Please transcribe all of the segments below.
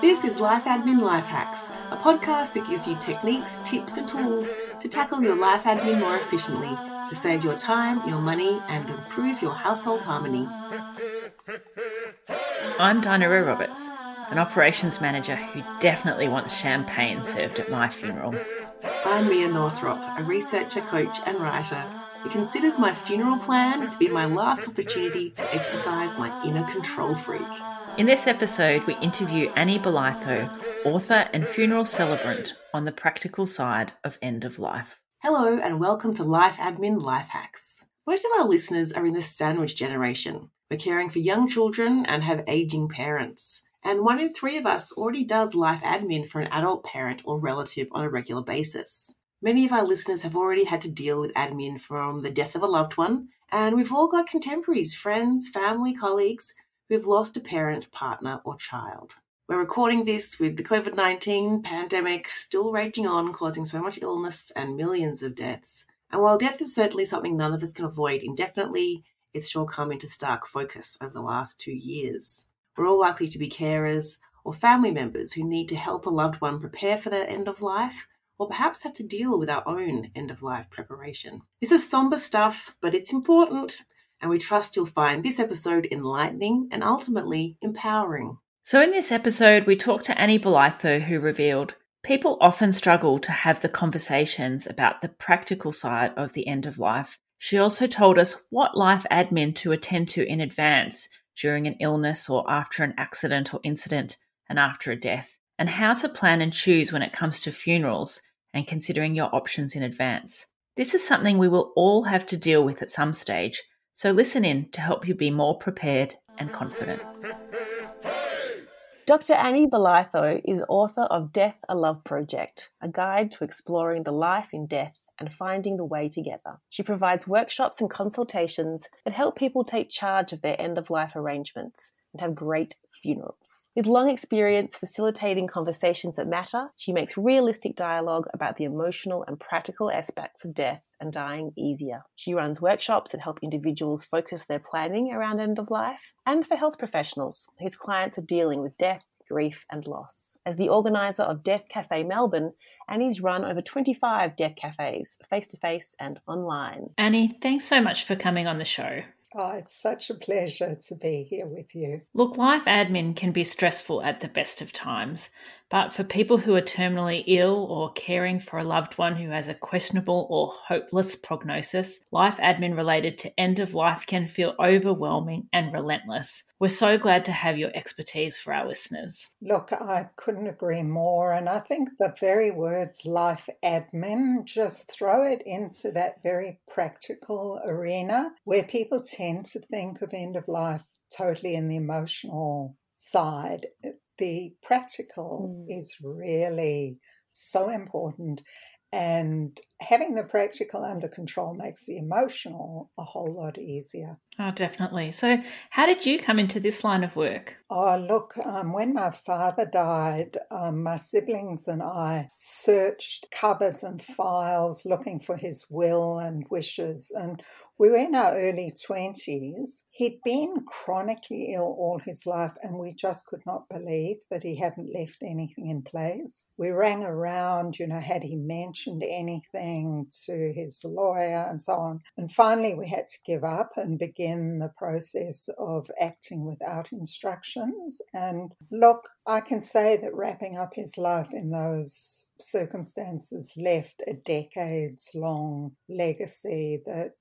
This is Life Admin Life Hacks, a podcast that gives you techniques, tips, and tools to tackle your life admin more efficiently, to save your time, your money, and improve your household harmony. I'm Dinah Roberts, an operations manager who definitely wants champagne served at my funeral. I'm Mia Northrop, a researcher, coach, and writer who considers my funeral plan to be my last opportunity to exercise my inner control freak. In this episode, we interview Annie Bolitho, author and funeral celebrant, on the practical side of end of life. Hello, and welcome to Life Admin Life Hacks. Most of our listeners are in the sandwich generation. We're caring for young children and have aging parents. And one in three of us already does life admin for an adult parent or relative on a regular basis. Many of our listeners have already had to deal with admin from the death of a loved one, and we've all got contemporaries, friends, family, colleagues who have lost a parent, partner, or child. We're recording this with the COVID 19 pandemic still raging on, causing so much illness and millions of deaths. And while death is certainly something none of us can avoid indefinitely, it's sure come into stark focus over the last two years. We're all likely to be carers or family members who need to help a loved one prepare for their end of life, or perhaps have to deal with our own end of life preparation. This is somber stuff, but it's important and we trust you'll find this episode enlightening and ultimately empowering. So, in this episode, we talked to Annie Bolitho, who revealed people often struggle to have the conversations about the practical side of the end of life. She also told us what life admin to attend to in advance during an illness or after an accident or incident and after a death, and how to plan and choose when it comes to funerals and considering your options in advance. This is something we will all have to deal with at some stage, so listen in to help you be more prepared and confident. Dr. Annie Bolitho is author of Death a Love Project, a guide to exploring the life in death and finding the way together. She provides workshops and consultations that help people take charge of their end of life arrangements and have great funerals. With long experience facilitating conversations that matter, she makes realistic dialogue about the emotional and practical aspects of death and dying easier. She runs workshops that help individuals focus their planning around end of life and for health professionals whose clients are dealing with death, grief, and loss. As the organiser of Death Cafe Melbourne, Annie's run over 25 death cafes, face to face and online. Annie, thanks so much for coming on the show. Oh, it's such a pleasure to be here with you. Look, life admin can be stressful at the best of times, but for people who are terminally ill or caring for a loved one who has a questionable or hopeless prognosis, life admin related to end of life can feel overwhelming and relentless. We're so glad to have your expertise for our listeners. Look, I couldn't agree more. And I think the very words life admin just throw it into that very practical arena where people tend to think of end of life totally in the emotional side the practical mm. is really so important. And having the practical under control makes the emotional a whole lot easier. Oh, definitely. So, how did you come into this line of work? Oh, look, um, when my father died, um, my siblings and I searched cupboards and files looking for his will and wishes. And we were in our early 20s He'd been chronically ill all his life, and we just could not believe that he hadn't left anything in place. We rang around, you know, had he mentioned anything to his lawyer and so on. And finally, we had to give up and begin the process of acting without instructions. And look, I can say that wrapping up his life in those circumstances left a decades long legacy that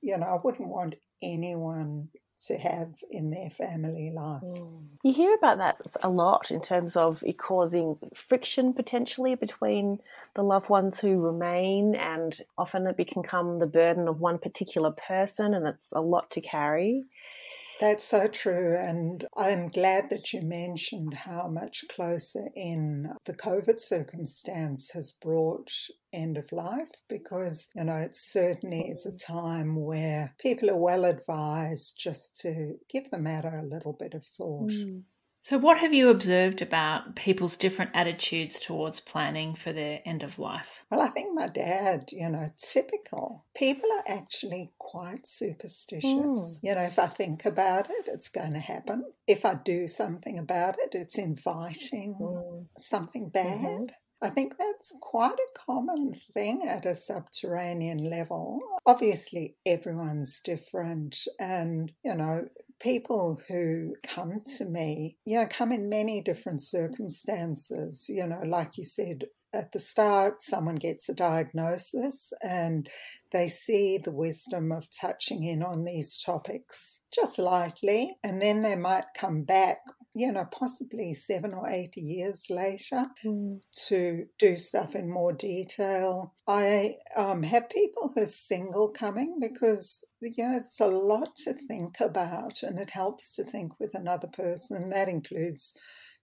you know, I wouldn't want anyone to have in their family life. Mm. You hear about that a lot in terms of it causing friction potentially between the loved ones who remain, and often it can become the burden of one particular person, and it's a lot to carry. That's so true. And I'm glad that you mentioned how much closer in the COVID circumstance has brought end of life because, you know, it certainly is a time where people are well advised just to give the matter a little bit of thought. Mm. So, what have you observed about people's different attitudes towards planning for their end of life? Well, I think my dad, you know, typical. People are actually quite superstitious. Mm. You know, if I think about it, it's going to happen. If I do something about it, it's inviting mm. something bad. Mm-hmm. I think that's quite a common thing at a subterranean level. Obviously, everyone's different, and you know, people who come to me, you know, come in many different circumstances. You know, like you said at the start, someone gets a diagnosis and they see the wisdom of touching in on these topics just lightly, and then they might come back you know, possibly seven or eight years later mm. to do stuff in more detail. I um, have people who are single coming because, you know, it's a lot to think about and it helps to think with another person. That includes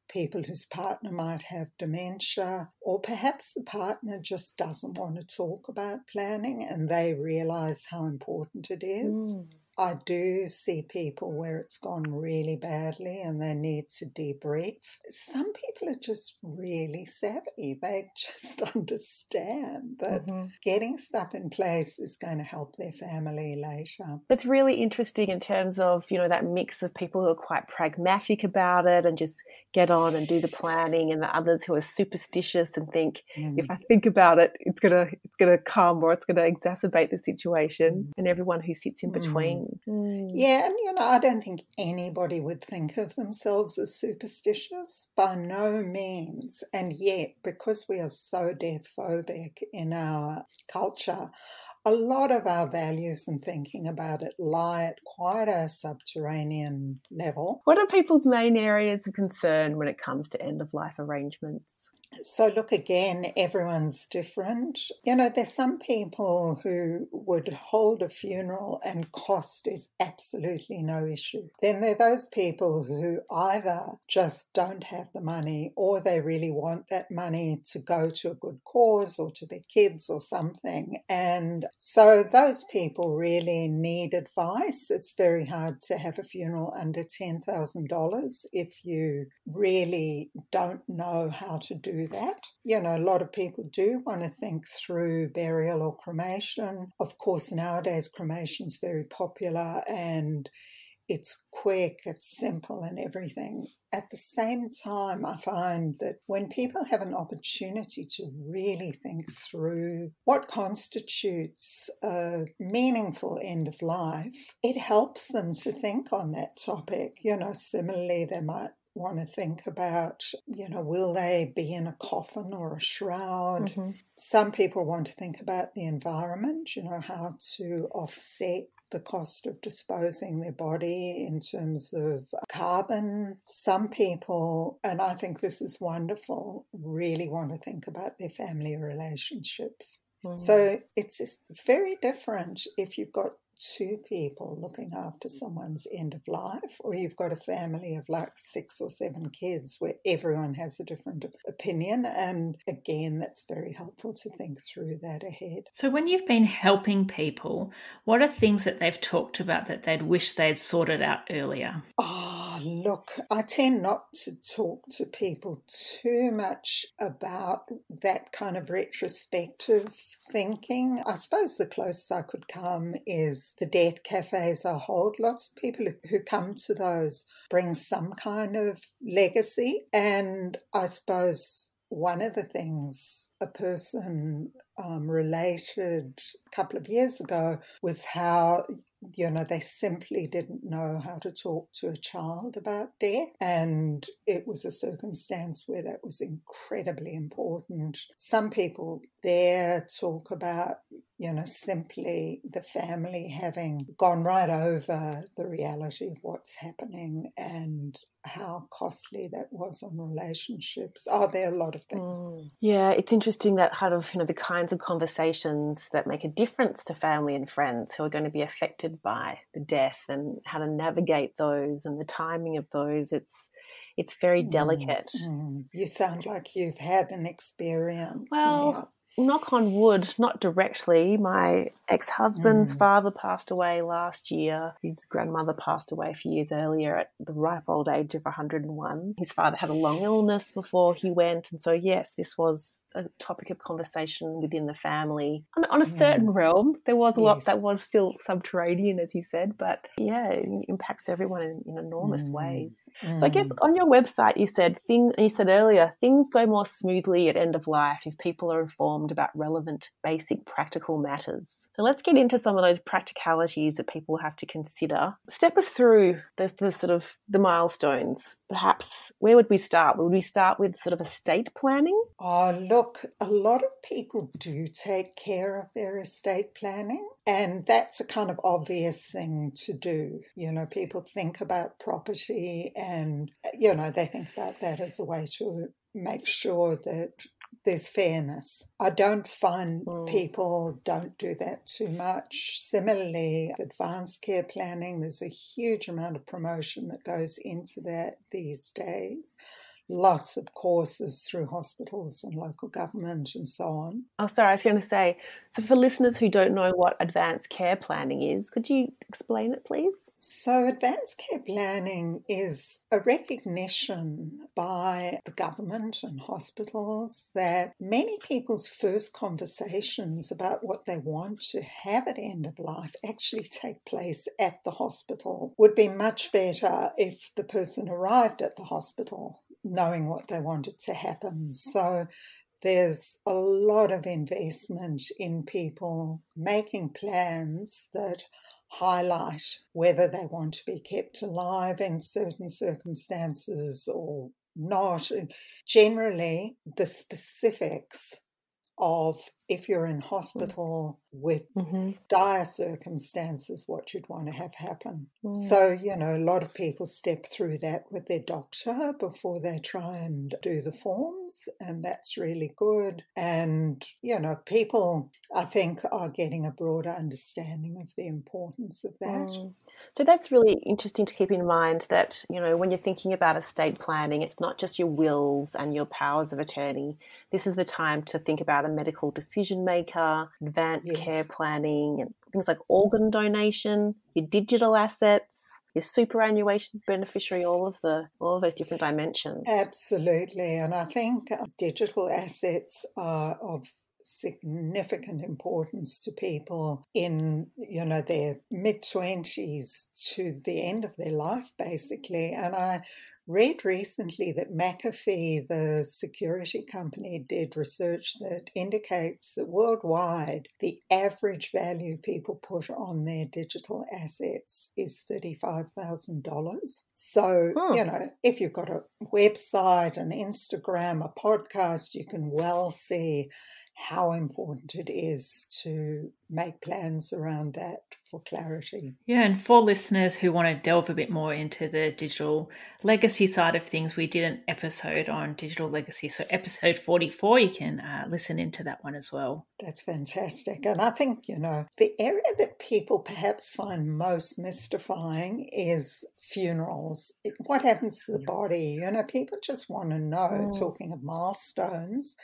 people whose partner might have dementia, or perhaps the partner just doesn't want to talk about planning and they realize how important it is. Mm. I do see people where it's gone really badly and they need to debrief. Some people are just really savvy. They just understand that mm-hmm. getting stuff in place is going to help their family later. It's really interesting in terms of, you know, that mix of people who are quite pragmatic about it and just get on and do the planning and the others who are superstitious and think mm. if I think about it, it's gonna it's gonna come or it's gonna exacerbate the situation mm. and everyone who sits in between Mm. Yeah, and you know, I don't think anybody would think of themselves as superstitious by no means. And yet, because we are so death phobic in our culture, a lot of our values and thinking about it lie at quite a subterranean level. What are people's main areas of concern when it comes to end of life arrangements? So, look again, everyone's different. You know, there's some people who would hold a funeral and cost is absolutely no issue. Then there are those people who either just don't have the money or they really want that money to go to a good cause or to their kids or something. And so, those people really need advice. It's very hard to have a funeral under $10,000 if you really don't know how to do that. You know, a lot of people do want to think through burial or cremation. Of course, nowadays cremation is very popular and it's quick, it's simple, and everything. At the same time, I find that when people have an opportunity to really think through what constitutes a meaningful end of life, it helps them to think on that topic. You know, similarly, they might want to think about, you know, will they be in a coffin or a shroud? Mm-hmm. Some people want to think about the environment, you know, how to offset the cost of disposing their body in terms of carbon. Some people, and I think this is wonderful, really want to think about their family relationships. Mm-hmm. So it's very different if you've got two people looking after someone's end of life, or you've got a family of like six or seven kids where everyone has a different opinion. And again, that's very helpful to think through that ahead. So, when you've been helping people, what are things that they've talked about that they'd wish they'd sorted out earlier? Oh, look, I tend not to talk to people too much about that kind of retrospective thinking. I suppose the closest I could come is the death cafes I hold. Lots of people who come to those bring some kind of legacy. And I suppose one of the things a person um, related a couple of years ago was how you know they simply didn't know how to talk to a child about death and it was a circumstance where that was incredibly important some people there talk about you know simply the family having gone right over the reality of what's happening and how costly that was on relationships. Oh, there are a lot of things. Mm. Yeah, it's interesting that kind of, you know, the kinds of conversations that make a difference to family and friends who are going to be affected by the death and how to navigate those and the timing of those. It's it's very mm, delicate. Mm, mm. You sound like you've had an experience. Well, knock on wood, not directly. My ex husband's mm. father passed away last year. His grandmother passed away a few years earlier at the ripe old age of 101. His father had a long illness before he went. And so, yes, this was a topic of conversation within the family. On, on a certain mm. realm, there was a yes. lot that was still subterranean, as you said, but yeah, it impacts everyone in, in enormous mm. ways. So, I guess mm. on your website, you said things, you said earlier, things go more smoothly at end of life if people are informed informed about relevant, basic, practical matters. So let's get into some of those practicalities that people have to consider. Step us through the, the sort of the milestones. Perhaps where would we start? Would we start with sort of estate planning? Oh, look, a lot of people do take care of their estate planning. And that's a kind of obvious thing to do. You know, people think about property and, you know, they think about that as a way to make sure that there's fairness. I don't find mm. people don't do that too much. Similarly, advanced care planning, there's a huge amount of promotion that goes into that these days lots of courses through hospitals and local government and so on. Oh, sorry, I was going to say so for listeners who don't know what advanced care planning is, could you explain it, please? So, advanced care planning is a recognition by the government and hospitals that many people's first conversations about what they want to have at end of life actually take place at the hospital. Would be much better if the person arrived at the hospital knowing what they wanted to happen. Mm-hmm. So there's a lot of investment in people making plans that highlight whether they want to be kept alive in certain circumstances or not. generally, the specifics of if you're in hospital with mm-hmm. dire circumstances, what you'd want to have happen. Mm. So, you know, a lot of people step through that with their doctor before they try and do the and that's really good. And, you know, people, I think, are getting a broader understanding of the importance of that. Mm. So that's really interesting to keep in mind that, you know, when you're thinking about estate planning, it's not just your wills and your powers of attorney. This is the time to think about a medical decision maker, advanced yes. care planning, and things like organ donation, your digital assets, your superannuation beneficiary, all of the all of those different dimensions. Absolutely, and I think uh, digital assets are of significant importance to people in you know their mid 20s to the end of their life basically and i read recently that McAfee, the security company, did research that indicates that worldwide the average value people put on their digital assets is $35,000. So, hmm. you know, if you've got a website, an Instagram, a podcast, you can well see how important it is to make plans around that for clarity. Yeah, and for listeners who want to delve a bit more into the digital legacy side of things, we did an episode on digital legacy. So, episode 44, you can uh, listen into that one as well. That's fantastic. And I think, you know, the area that people perhaps find most mystifying is funerals. What happens to the body? You know, people just want to know, oh. talking of milestones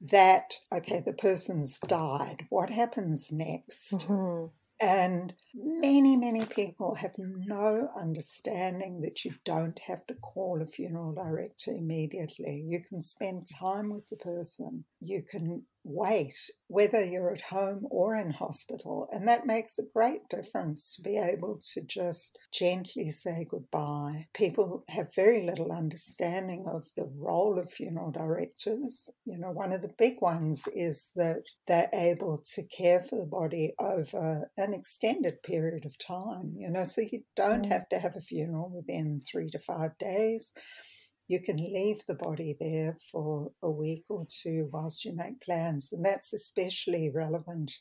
that, okay, the person's died. What happens next? Mm-hmm. And many, many people have no understanding that you don't have to call a funeral director immediately. You can spend time with the person. You can wait, whether you're at home or in hospital. And that makes a great difference to be able to just gently say goodbye. People have very little understanding of the role of funeral directors. You know, one of the big ones is that they're able to care for the body over an extended period of time, you know, so you don't mm. have to have a funeral within three to five days you can leave the body there for a week or two whilst you make plans. And that's especially relevant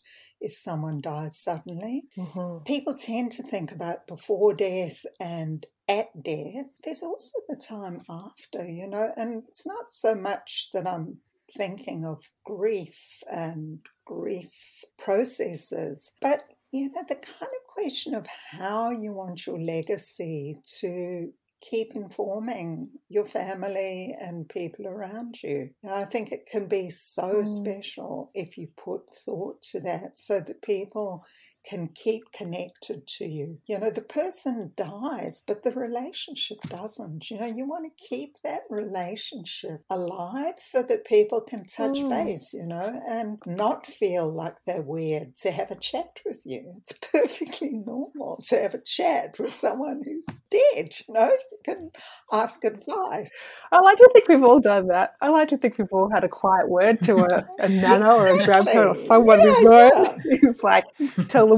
if someone dies suddenly. Mm-hmm. People tend to think about before death and at death, there's also the time after, you know, and it's not so much that I'm thinking of grief and grief processes, but you know, the kind of question of how you want your legacy to keep informing your family and people around you. I think it can be so mm. special if you put thought to that so that people can keep connected to you. You know, the person dies, but the relationship doesn't. You know, you want to keep that relationship alive so that people can touch mm. base, you know, and not feel like they're weird to have a chat with you. It's perfectly normal to have a chat with someone who's dead, you know, you can ask advice. I like to think we've all done that. I like to think we've all had a quiet word to a, a nana exactly. or a grandparent or someone yeah, we've known yeah. who's like, tell them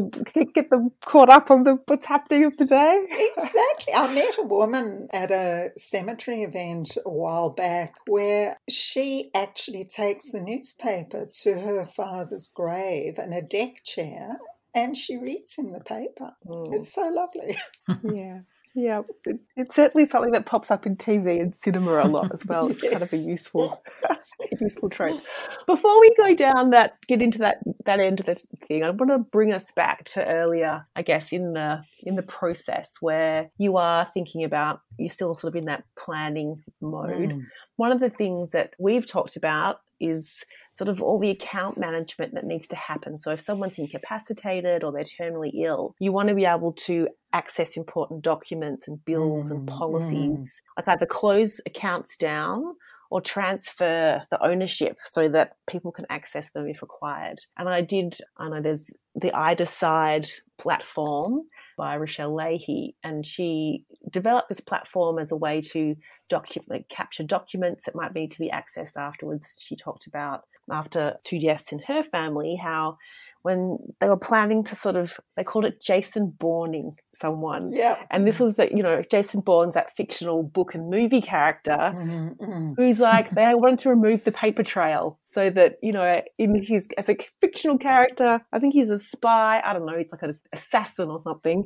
get them caught up on the what's happening of the day. exactly. I met a woman at a cemetery event a while back where she actually takes the newspaper to her father's grave in a deck chair and she reads him the paper. Mm. It's so lovely. yeah. Yeah, it's certainly something that pops up in TV and cinema a lot as well. It's yes. kind of a useful, useful trope. Before we go down that, get into that that end of the thing, I want to bring us back to earlier, I guess, in the in the process where you are thinking about you're still sort of in that planning mode. Mm. One of the things that we've talked about is sort of all the account management that needs to happen. So if someone's incapacitated or they're terminally ill, you want to be able to access important documents and bills mm, and policies, mm. like either close accounts down or transfer the ownership so that people can access them if required. And I did, I know there's the iDecide platform by Rochelle Leahy, and she developed this platform as a way to document, capture documents that might need to be accessed afterwards. She talked about after two deaths in her family how when they were planning to sort of they called it Jason Bourning someone. Yeah. And this was that, you know, Jason Bourne's that fictional book and movie character mm-hmm, mm-hmm. who's like they wanted to remove the paper trail so that, you know, in his as a fictional character, I think he's a spy, I don't know, he's like an assassin or something.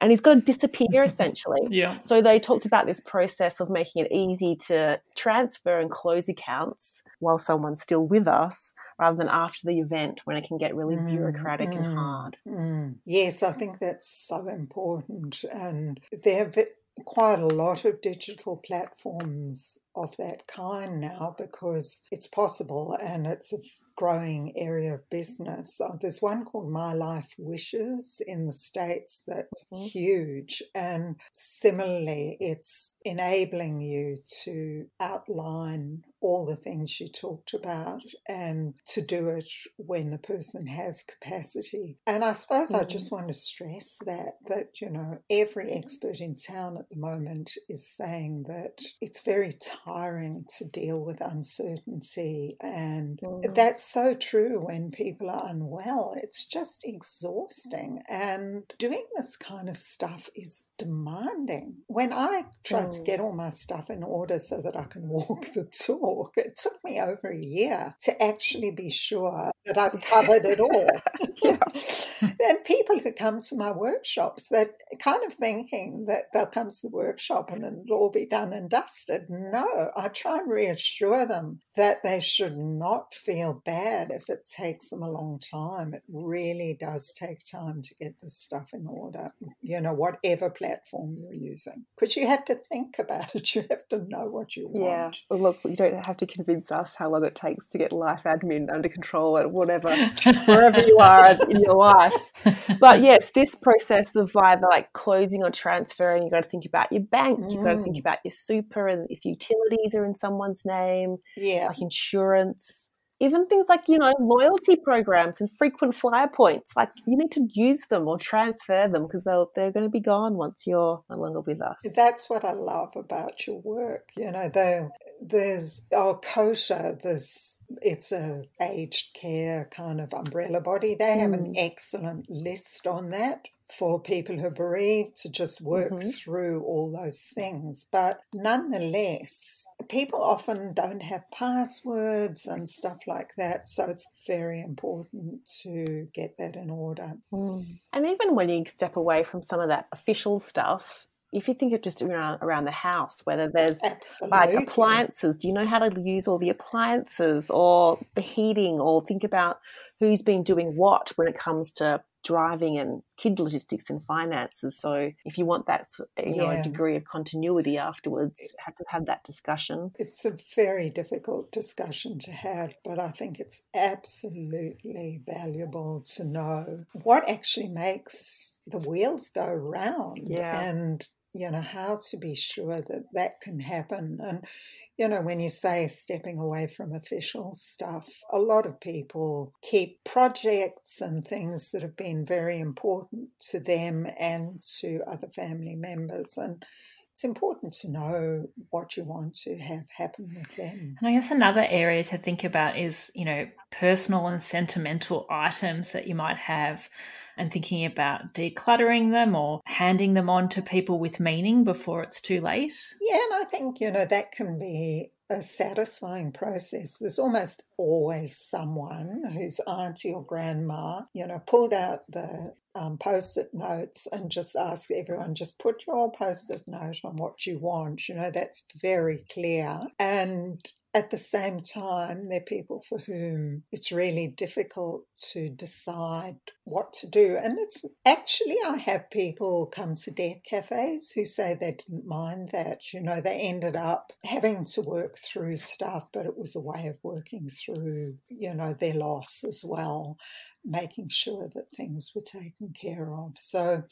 And he's got to disappear essentially. yeah. So they talked about this process of making it easy to transfer and close accounts while someone's still with us rather than after the event when it can get really mm, bureaucratic mm, and hard. Mm. Yes, I think that's so important. And there have quite a lot of digital platforms of that kind now because it's possible and it's a growing area of business. Uh, there's one called My Life Wishes in the States that's mm-hmm. huge. And similarly, it's enabling you to outline all the things you talked about and to do it when the person has capacity. And I suppose mm-hmm. I just want to stress that, that, you know, every expert in town at the moment is saying that it's very tiring to deal with uncertainty. And mm-hmm. that's so true when people are unwell. It's just exhausting. And doing this kind of stuff is demanding. When I tried mm. to get all my stuff in order so that I can walk the it took me over a year to actually be sure that I'd covered it all. and people who come to my workshops, they're kind of thinking that they'll come to the workshop and it'll all be done and dusted. No, I try and reassure them that they should not feel bad if it takes them a long time. It really does take time to get this stuff in order, you know, whatever platform you're using. Because you have to think about it, you have to know what you want. Yeah. Well, look, you don't have to convince us how long it takes to get life admin under control at whatever, wherever you are in your life. But yes, this process of either like closing or transferring, you've got to think about your bank, mm. you've got to think about your super and if utilities are in someone's name, yeah, like insurance even things like you know loyalty programs and frequent flyer points like you need to use them or transfer them because they'll they're going to be gone once you're no longer with us that's what i love about your work you know there's oh kosher there's it's a aged care kind of umbrella body they have mm. an excellent list on that for people who are bereaved to just work mm-hmm. through all those things. But nonetheless, people often don't have passwords and stuff like that. So it's very important to get that in order. Mm. And even when you step away from some of that official stuff, if you think of just around, around the house, whether there's Absolutely. like appliances, do you know how to use all the appliances or the heating, or think about who's been doing what when it comes to driving and kid logistics and finances. So if you want that, you know, Yeah. a degree of continuity afterwards, have to have that discussion. It's a very difficult discussion to have, but I think it's absolutely valuable to know what actually makes the wheels go round Yeah. and you know how to be sure that that can happen and you know when you say stepping away from official stuff a lot of people keep projects and things that have been very important to them and to other family members and it's important to know what you want to have happen with them. And I guess another area to think about is, you know, personal and sentimental items that you might have and thinking about decluttering them or handing them on to people with meaning before it's too late. Yeah, and I think, you know, that can be a satisfying process. There's almost always someone whose auntie or grandma, you know, pulled out the um, post-it notes and just asked everyone, just put your post-it note on what you want. You know, that's very clear. And at the same time, there are people for whom it's really difficult to decide what to do. And it's actually, I have people come to death cafes who say they didn't mind that. You know, they ended up having to work through stuff, but it was a way of working through, you know, their loss as well, making sure that things were taken care of. So,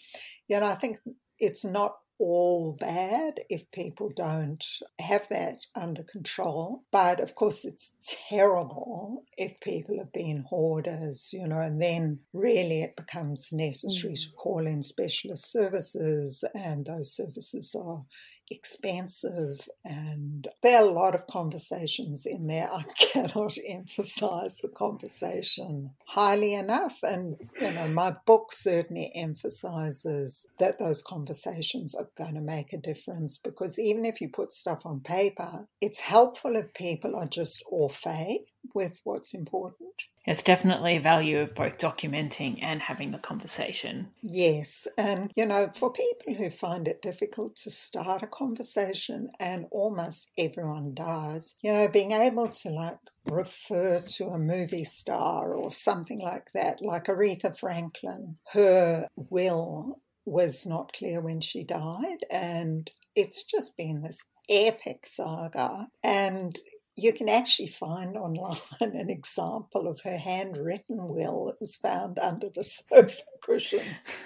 you know, I think it's not all bad if people don't have that under control. But of course, it's terrible if people have been hoarders, you know, and then really it becomes necessary Mm. to call in specialist services, and those services are expensive and there are a lot of conversations in there. I cannot emphasize the conversation highly enough. And you know my book certainly emphasizes that those conversations are going to make a difference because even if you put stuff on paper it's helpful if people are just au fait with what's important It's definitely a value of both documenting and having the conversation. Yes, and you know, for people who find it difficult to start a conversation, and almost everyone does, you know, being able to like refer to a movie star or something like that, like Aretha Franklin, her will was not clear when she died, and it's just been this epic saga. And you can actually find online an example of her handwritten will that was found under the sofa cushions.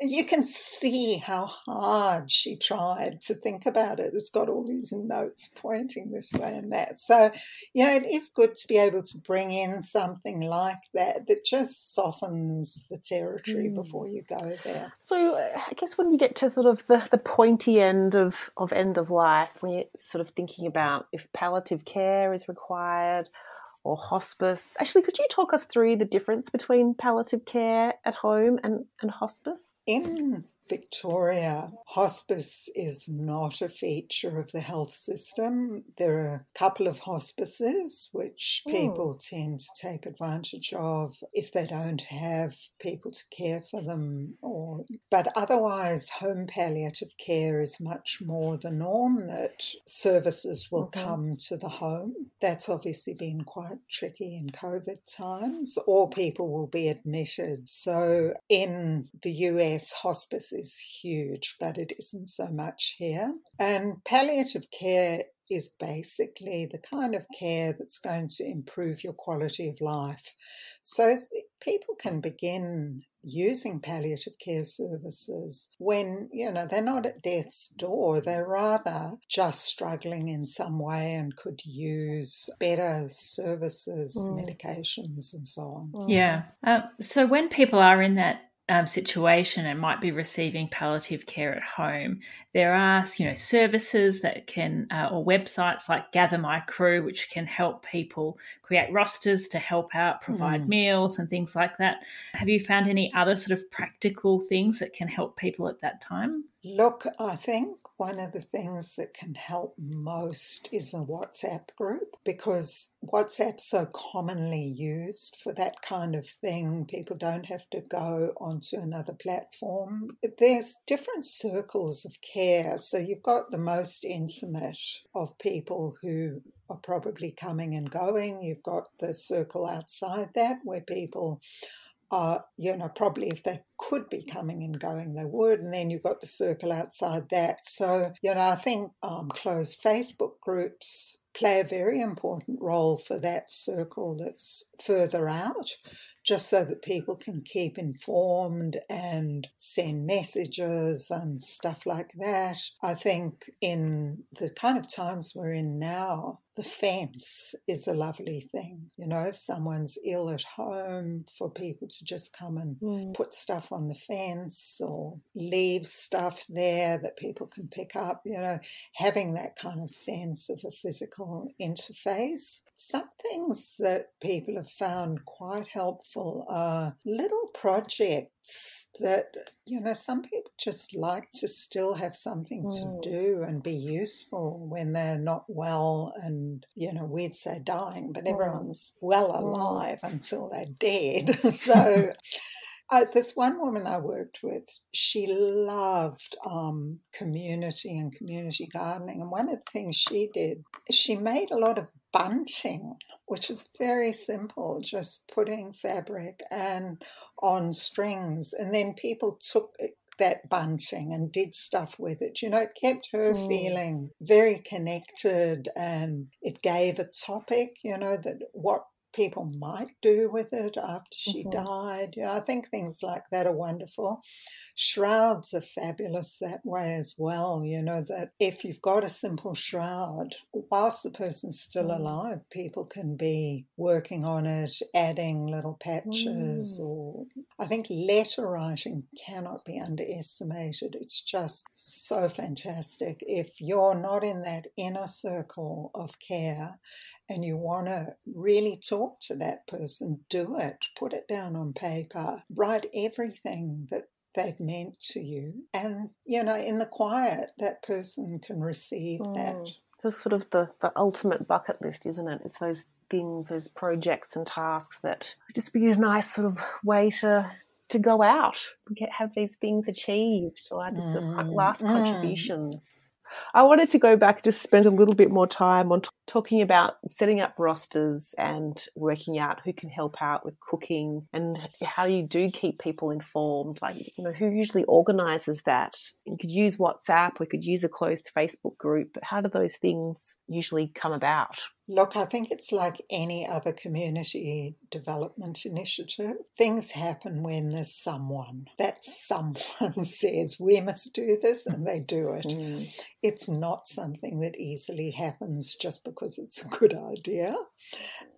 You can see how hard she tried to think about it. It's got all these notes pointing this way and that. So, you know, it is good to be able to bring in something like that that just softens the territory Mm. before you go there. So uh, I guess when you get to sort of the, the pointy end of, of end of life, when you're sort of thinking about if palliative care is required or hospice, actually, could you talk us through the difference between palliative care at home and, and hospice? Victoria, hospice is not a feature of the health system. There are a couple of hospices which Hmm. people tend to take advantage of if they don't have people to care for them or but otherwise home palliative care is much more the norm that services will Mhm. come to the home. That's obviously been quite tricky in COVID times or people will be admitted. So in the US hospice is huge, but it isn't so much here. And palliative care is basically the kind of care that's going to improve your quality of life. So people can begin using palliative care services when, you know, they're not at death's door, they're rather just struggling in some way and could use better services, Mm. medications, and so on. Yeah. Um, so when people are in that um, situation and might be receiving palliative care at home, there are you know services that can uh, or websites like Gather My Crew, which can help people create rosters to help out, provide Mm. meals and things like that. Have you found any other sort of practical things that can help people at that time? Look, I think one of the things that can help most is a WhatsApp group because WhatsApp's so commonly used for that kind of thing. People don't have to go onto another platform. There's different circles of care. So you've got the most intimate of people who are probably coming and going. You've got the circle outside that where people uh, you know, probably if they could be coming and going, they would. And then you've got the circle outside that. So, you know, I think um, closed Facebook groups play a very important role for that circle that's further out, just so that people can keep informed and send messages and stuff like that. I think in the kind of times we're in now, the fence is a lovely thing. You know, if someone's ill at home, for people to just come and mm. put stuff on the fence or leave stuff there that people can pick up, you know, having that kind of sense of a physical interface. Some things that people have found quite helpful are little projects that, you know, some people just like to still have something mm. to do and be useful when they're not well and, you know, we'd say dying, but mm. everyone's well mm. alive mm. until they're dead. so, uh, this one woman I worked with, she loved um, community and community gardening. And one of the things she did, she made a lot of bunting, which is very simple, just putting fabric and on strings. And then people took that bunting and did stuff with it. You know, it kept her mm. feeling very connected and it gave a topic, you know, that what people might do with it after she mm-hmm. died. You know, I think things like that are wonderful. Shrouds are fabulous that way as well. You know, that if you've got a simple shroud, whilst the person's still mm. alive, people can be working on it, adding little patches, mm. or I think letter writing cannot be underestimated. It's just so fantastic. If you're not in that inner circle of care and you want to really talk to that person, do it. Put it down on paper. Write everything that they've meant to you. And, you know, in the quiet, that person can receive mm. that. It's sort of the, the ultimate bucket list, isn't it? It's those things, those projects and tasks that just be a nice sort of way to to go out get have these things achieved or just mm. last mm. contributions. I wanted to go back to spend a little bit more time on talking about setting up rosters and working out who can help out with cooking and how you do keep people informed. Like, you know, who usually organizes that? You could use WhatsApp, we could use a closed Facebook group, but how do those things usually come about? Look, I think it's like any other community development initiative. Things happen when there's someone. That someone says, we must do this, and they do it. Mm. It's not something that easily happens just because it's a good idea.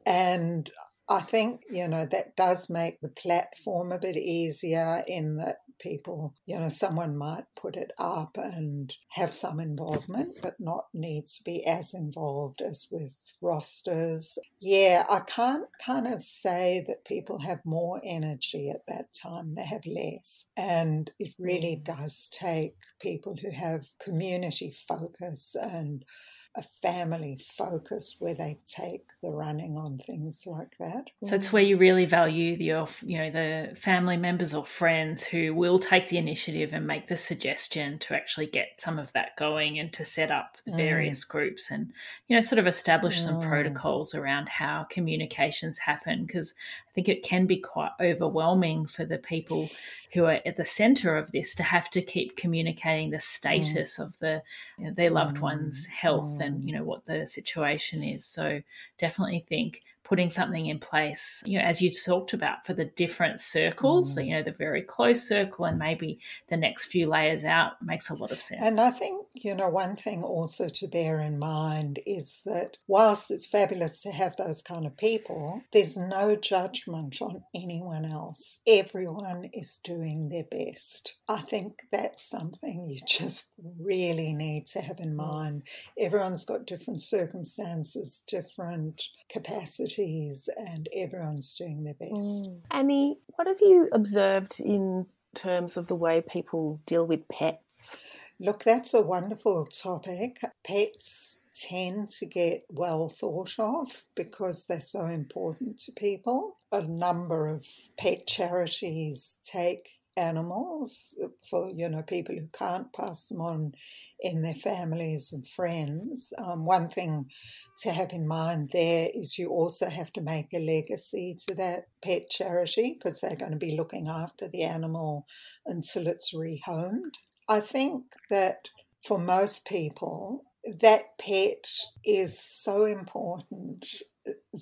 And I think, you know, that does make the platform a bit easier in that people, you know, someone might put it up and have some involvement, but not need to be as involved as with rosters. Yeah, I can't kind of say that people have more energy at that time, they have less. And it really mm. does take people who have community focus and a family focus where they take the running on things like that. So it's where you really value your, you know, the family members or friends who will take the initiative and make the suggestion to actually get some of that going and to set up the various mm. groups and, you know, sort of establish mm. some protocols around how communications happen because I think it can be quite overwhelming for the people who are at the center of this to have to keep communicating the mm. status mm. of the you know, their loved one's health mm. and you know what the situation is. So definitely think putting something in place, you know, as you talked about for the different circles, mm. you know, the very close circle and maybe the next few layers out makes a lot of sense. And I think, you know, one thing also to bear in mind is that whilst it's fabulous to have those kind of people, there's no judgment on anyone else. Everyone is doing their best. I think that's something you just really need to have in mm. mind. Everyone's got different circumstances, different capacities and everyone's doing their best. Mm. Annie, what have you observed in terms of the way people deal with pets? Look, that's a wonderful topic. Pets tend to get well thought of because they're so important to people. A number of pet charities take animals for you know people who can't pass them on in their families and friends. Um, one thing to have in mind there is you also have to make a legacy to that pet charity because they're going to be looking after the animal until it's rehomed. I think that for most people, that pet is so important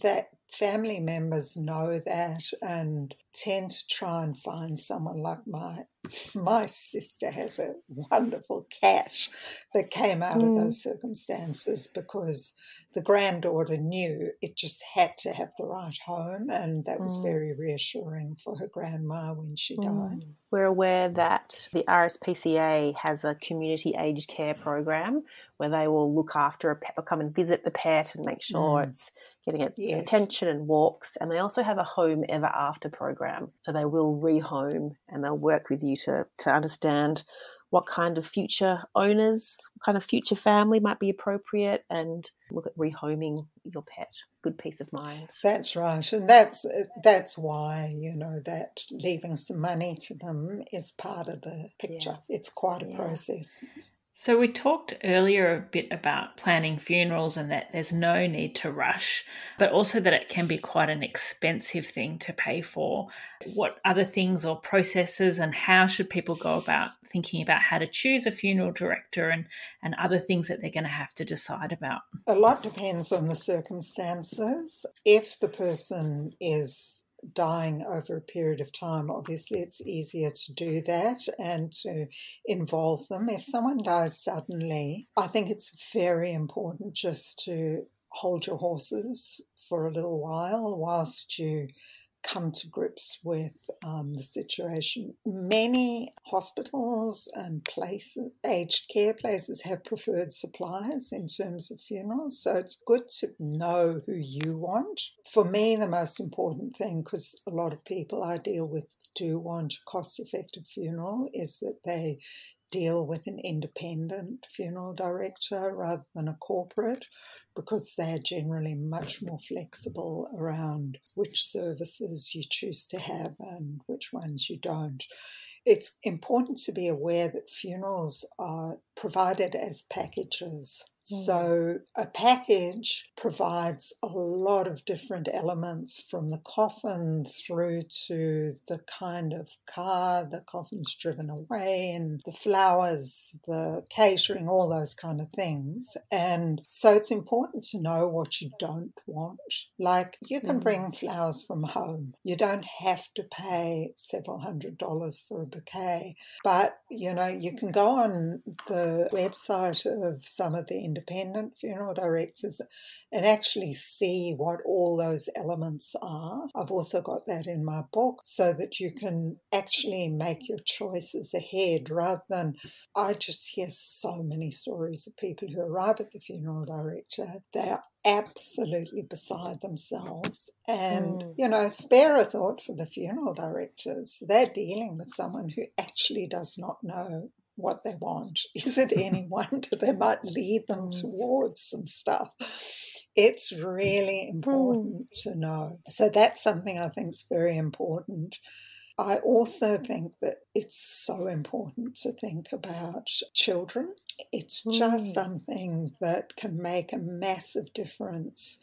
that family members know that and tend to try and find someone like my my sister has a wonderful cat that came out mm. of those circumstances because the granddaughter knew it just had to have the right home and that was mm. very reassuring for her grandma when she mm. died. We're aware that the RSPCA has a community aged care program where they will look after a pet, come and visit the pet and make sure mm. it's getting its yes. attention and walks. And they also have a home ever after program. So they will rehome and they'll work with you to, to understand what kind of future owners, what kind of future family might be appropriate, and look at rehoming your pet. Good peace of mind. That's right, and that's uh, that's why you know that leaving some money to them is part of the picture. Yeah. It's quite a yeah. process. So, we talked earlier a bit about planning funerals and that there's no need to rush, but also that it can be quite an expensive thing to pay for. What other things or processes and how should people go about thinking about how to choose a funeral director and, and other things that they're going to have to decide about? A lot depends on the circumstances. If the person is dying over a period of time, obviously it's easier to do that and to involve them. If someone dies suddenly, I think it's very important just to hold your horses for a little while whilst you come to grips with um, the situation. Many hospitals and places, aged care places, have preferred suppliers in terms of funerals, so it's good to know who you want. For me, the most important thing, because a lot of people I deal with do want a cost effective funeral, is that they deal with an independent funeral director rather than a corporate because they're generally much more flexible around which services you choose to have and which ones you don't. It's important to be aware that funerals are provided as packages. Mm. So, a package provides a lot of different elements from the coffin through to the kind of car the coffin's driven away, and the flowers, the catering, all those kind of things. And so, it's important to know what you don't want. Like, you can mm. bring flowers from home, you don't have to pay several hundred dollars for a bouquet, but you know, you can go on the website of some of the independent funeral directors and actually see what all those elements are. I've also got that in my book so that you can actually make your choices ahead rather than I just hear so many stories of people who arrive at the funeral director, they are absolutely beside themselves. And, mm. you know, spare a thought for the funeral directors. They're dealing with someone who actually does not know what they want. Is it any wonder they might lead them towards some stuff? It's really important to know. So that's something I think is very important. I also think that it's so important to think about children. It's just something that can make a massive difference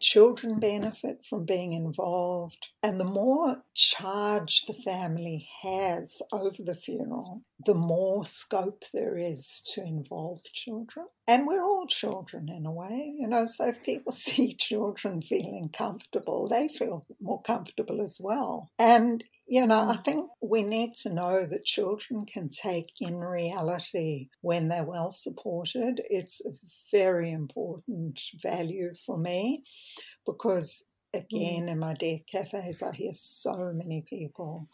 children benefit from being involved. And the more charge the family has over the funeral, the more scope there is to involve children. And we're all children in a way, you know, so if people see children feeling comfortable, they feel more comfortable as well. And, you know, I think we need to know that children can take in reality when they're well supported. It's a very important value for me because again, mm. in my death cafes, I hear so many people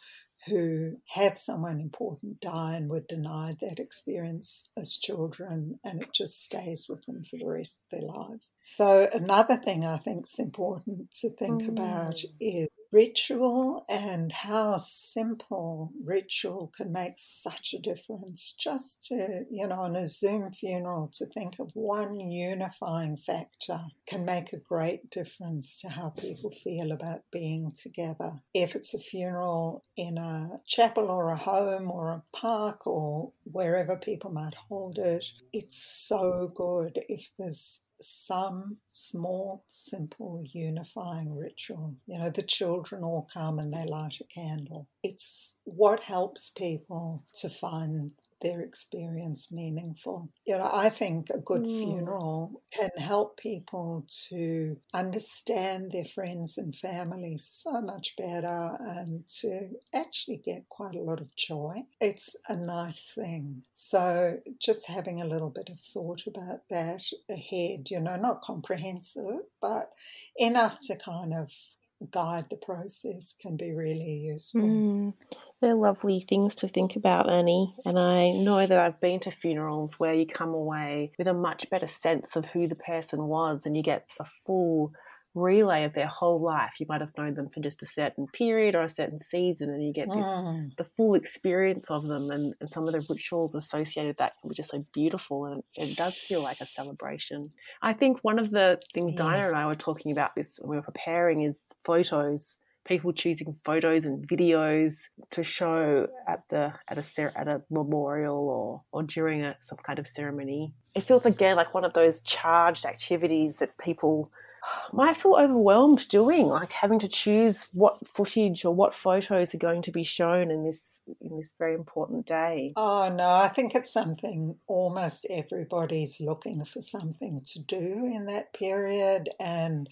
who had someone important die and were denied that experience as children, and it just stays with them for the rest of their lives. So, another thing I think is important to think mm. about is ritual and how simple ritual can make such a difference. Just to, you know, on a Zoom funeral, to think of one unifying factor can make a great difference to how people feel about being together. If it's a funeral in a chapel or a home or a park or wherever people might hold it, it's so good if there's some small, simple, unifying ritual. You know, the children all come and they light a candle. It's what helps people to find their experience meaningful. You know, I think a good mm. funeral can help people to understand their friends and family so much better and to actually get quite a lot of joy. It's a nice thing. So just having a little bit of thought about that ahead, you know, not comprehensive, but enough to kind of guide the process can be really useful. Mm, they're lovely things to think about, Annie. And I know that I've been to funerals where you come away with a much better sense of who the person was and you get a full relay of their whole life. You might have known them for just a certain period or a certain season, and you get this mm. the full experience of them and, and some of the rituals associated with that can be just so beautiful and it does feel like a celebration. I think one of the things yes. Dinah and I were talking about this when we were preparing is photos people choosing photos and videos to show at the at a at a memorial or or during a, some kind of ceremony. It feels again like one of those charged activities that people might feel overwhelmed doing, like having to choose what footage or what photos are going to be shown in this in this very important day. Oh no, I think it's something almost everybody's looking for something to do in that period and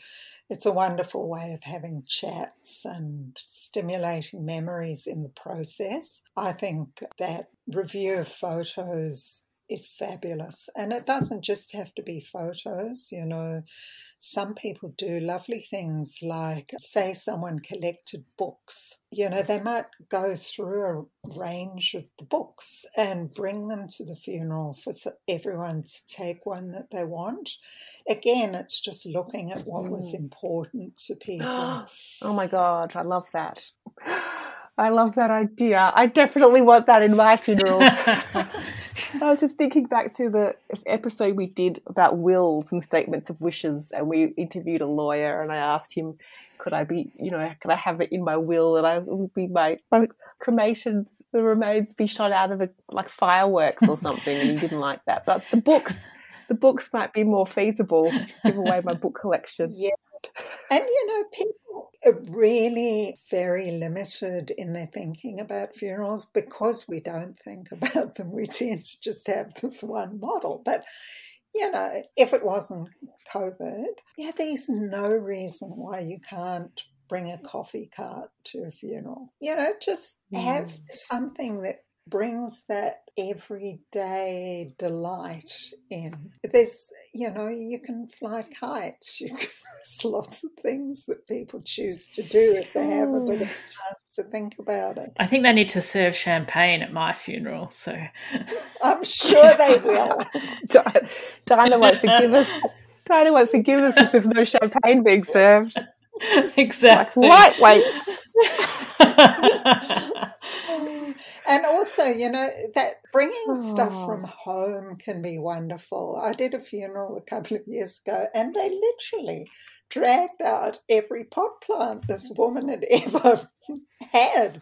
it's a wonderful way of having chats and stimulating memories in the process. I think that review of photos is fabulous. And it doesn't just have to be photos, you know. Some people do lovely things like, say, someone collected books. You know, they might go through a range of the books and bring them to the funeral for everyone to take one that they want. Again, it's just looking at what was mm. important to people. oh my God, I love that. I love that idea. I definitely want that in my funeral. I was just thinking back to the episode we did about wills and statements of wishes, and we interviewed a lawyer, and I asked him, could I be, you know, could I have it in my will that I would be my, my cremations, the remains be shot out of the like fireworks or something, and he didn't like that. But the books, the books might be more feasible. Give away my book collection. Yeah, and you know, people really very limited in their thinking about funerals because we don't think about them. We tend to just have this one model. But you know, if it wasn't COVID, yeah, there's no reason why you can't bring a coffee cart to a funeral. You know, just have mm. something that brings that everyday delight in. There's, you know, you can fly kites. You can, there's lots of things that people choose to do if they have a bit of a chance to think about it. I think they need to serve champagne at my funeral, so I'm sure they will. Dinah won't forgive us. Dinah won't forgive us if there's no champagne being served. Exactly. Like lightweights. And also, you know, that bringing stuff from home can be wonderful. I did a funeral a couple of years ago, and they literally dragged out every pot plant this woman had ever had.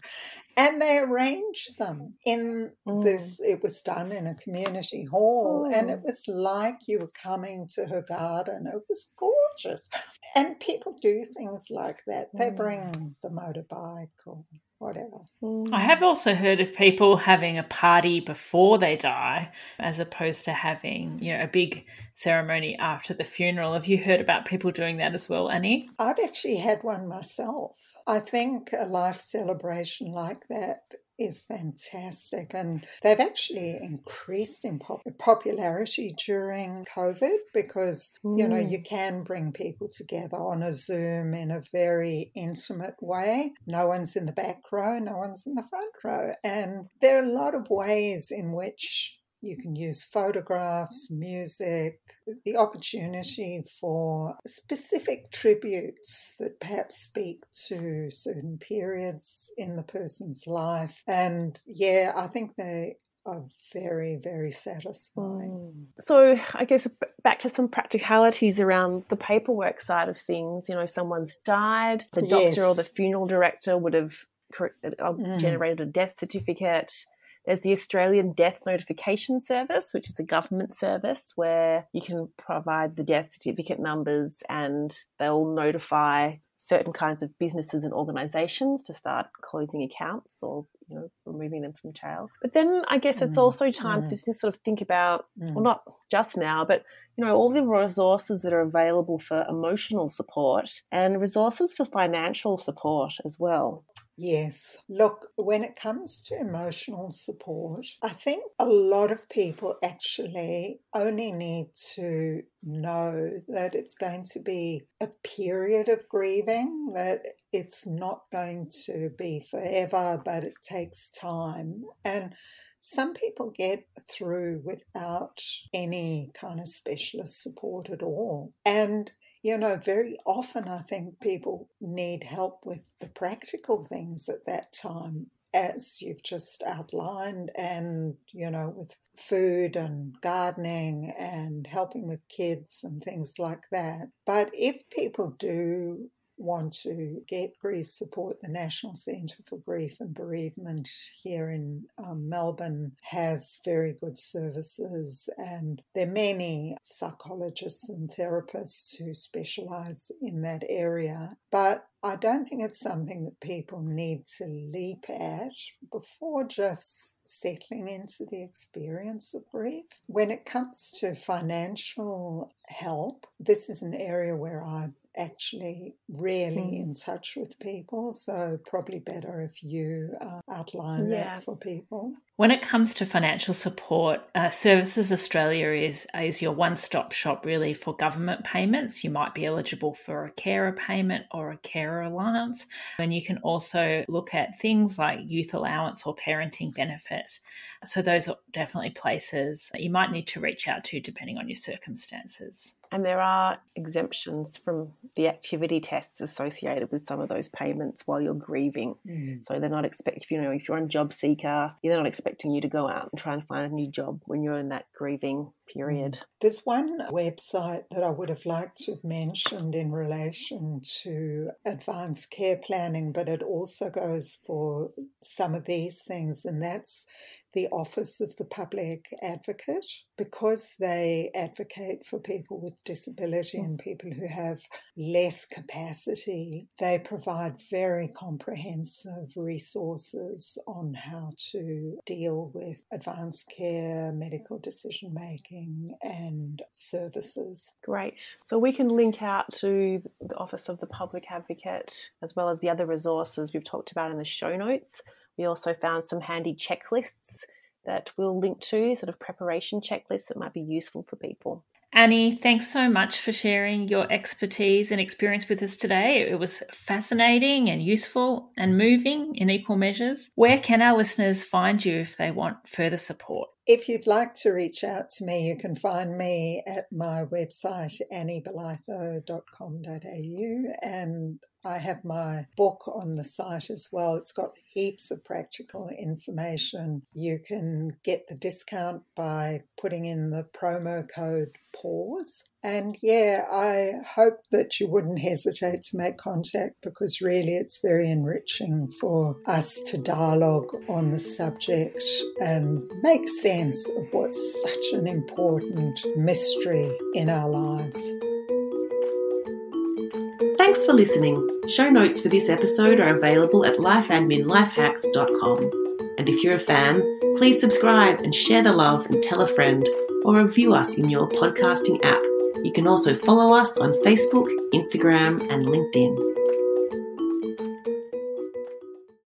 And they arranged them in mm. this, it was done in a community hall, and it was like you were coming to her garden. It was gorgeous. And people do things like that. They mm. bring the motorbike or whatever. I have also heard of people having a party before they die as opposed to having, you know, a big ceremony after the funeral. Have you heard about people doing that as well, Annie? I've actually had one myself. I think a life celebration like that is fantastic. And they've actually increased in pop- popularity during COVID because, mm. you know, you mm. can bring people together on a Zoom in a very intimate way. No one's in the back row, no one's in the front row. And there are a lot of ways in which you can use photographs, music, the opportunity for specific tributes that perhaps speak to certain periods in the person's life. And yeah, I think they are very, very satisfying. So, I guess back to some practicalities around the paperwork side of things. You know, someone's died, the doctor Yes. or the funeral director would have uh, Mm. generated a death certificate. There's the Australian Death Notification Service, which is a government service where you can provide the death certificate numbers and they'll notify certain kinds of businesses and organizations to start closing accounts or you know removing them from jail but then i guess it's Mm, also time mm. to sort of think about Mm. well not just now but you know all the resources that are available for emotional support and resources for financial support as well Yes. Look, when it comes to emotional support, I think a lot of people actually only need to know that it's going to be a period of grieving, that it's not going to be forever, but it takes time. And some people get through without any kind of specialist support at all. And you know, very often I think people need help with the practical things at that time, as you've just outlined, and, you know, with food and gardening and helping with kids and things like that. But if people do want to get grief support, the National Centre for Grief and Bereavement here in um, Melbourne has very good services, and there are many psychologists and therapists who specialise in that area. But I don't think it's something that people need to leap at before just settling into the experience of grief. When it comes to financial help, this is an area where I actually rarely Mm. in touch with people, so probably better if you uh, outline Yeah. that for people. When it comes to financial support, uh, Services Australia is is your one stop shop really for government payments. You might be eligible for a carer payment or a carer allowance, and you can also look at things like youth allowance or parenting benefit. So those are definitely places that you might need to reach out to depending on your circumstances. And there are exemptions from the activity tests associated with some of those payments while you're grieving. So they're not expect you know if you're on job seeker, they're not expecting you to go out and try and find a new job when you're in that grieving period. There's one website that I would have liked to have mentioned in relation to advanced care planning, but it also goes for some of these things, and that's the Office of the Public Advocate. Because they advocate for people with disability and people who have less capacity, they provide very comprehensive resources on how to deal with advanced care, medical decision making, and services. Great. So we can link out to the Office of the Public Advocate as well as the other resources we've talked about in the show notes. We also found some handy checklists that we'll link to, sort of preparation checklists that might be useful for people. Annie, thanks so much for sharing your expertise and experience with us today. It was fascinating and useful and moving in equal measures. Where can our listeners find you if they want further support? If you'd like to reach out to me, you can find me at my website, anniebolitho.com.au, and I have my book on the site as well. It's got heaps of practical information. You can get the discount by putting in the promo code PAUSE. And yeah, I hope that you wouldn't hesitate to make contact because really it's very enriching for us to dialogue on the subject and make sense of what's such an important mystery in our lives. Thanks for listening. Show notes for this episode are available at lifeadminlifehacks.com. And if you're a fan, please subscribe and share the love and tell a friend or review us in your podcasting app. You can also follow us on Facebook, Instagram, and LinkedIn.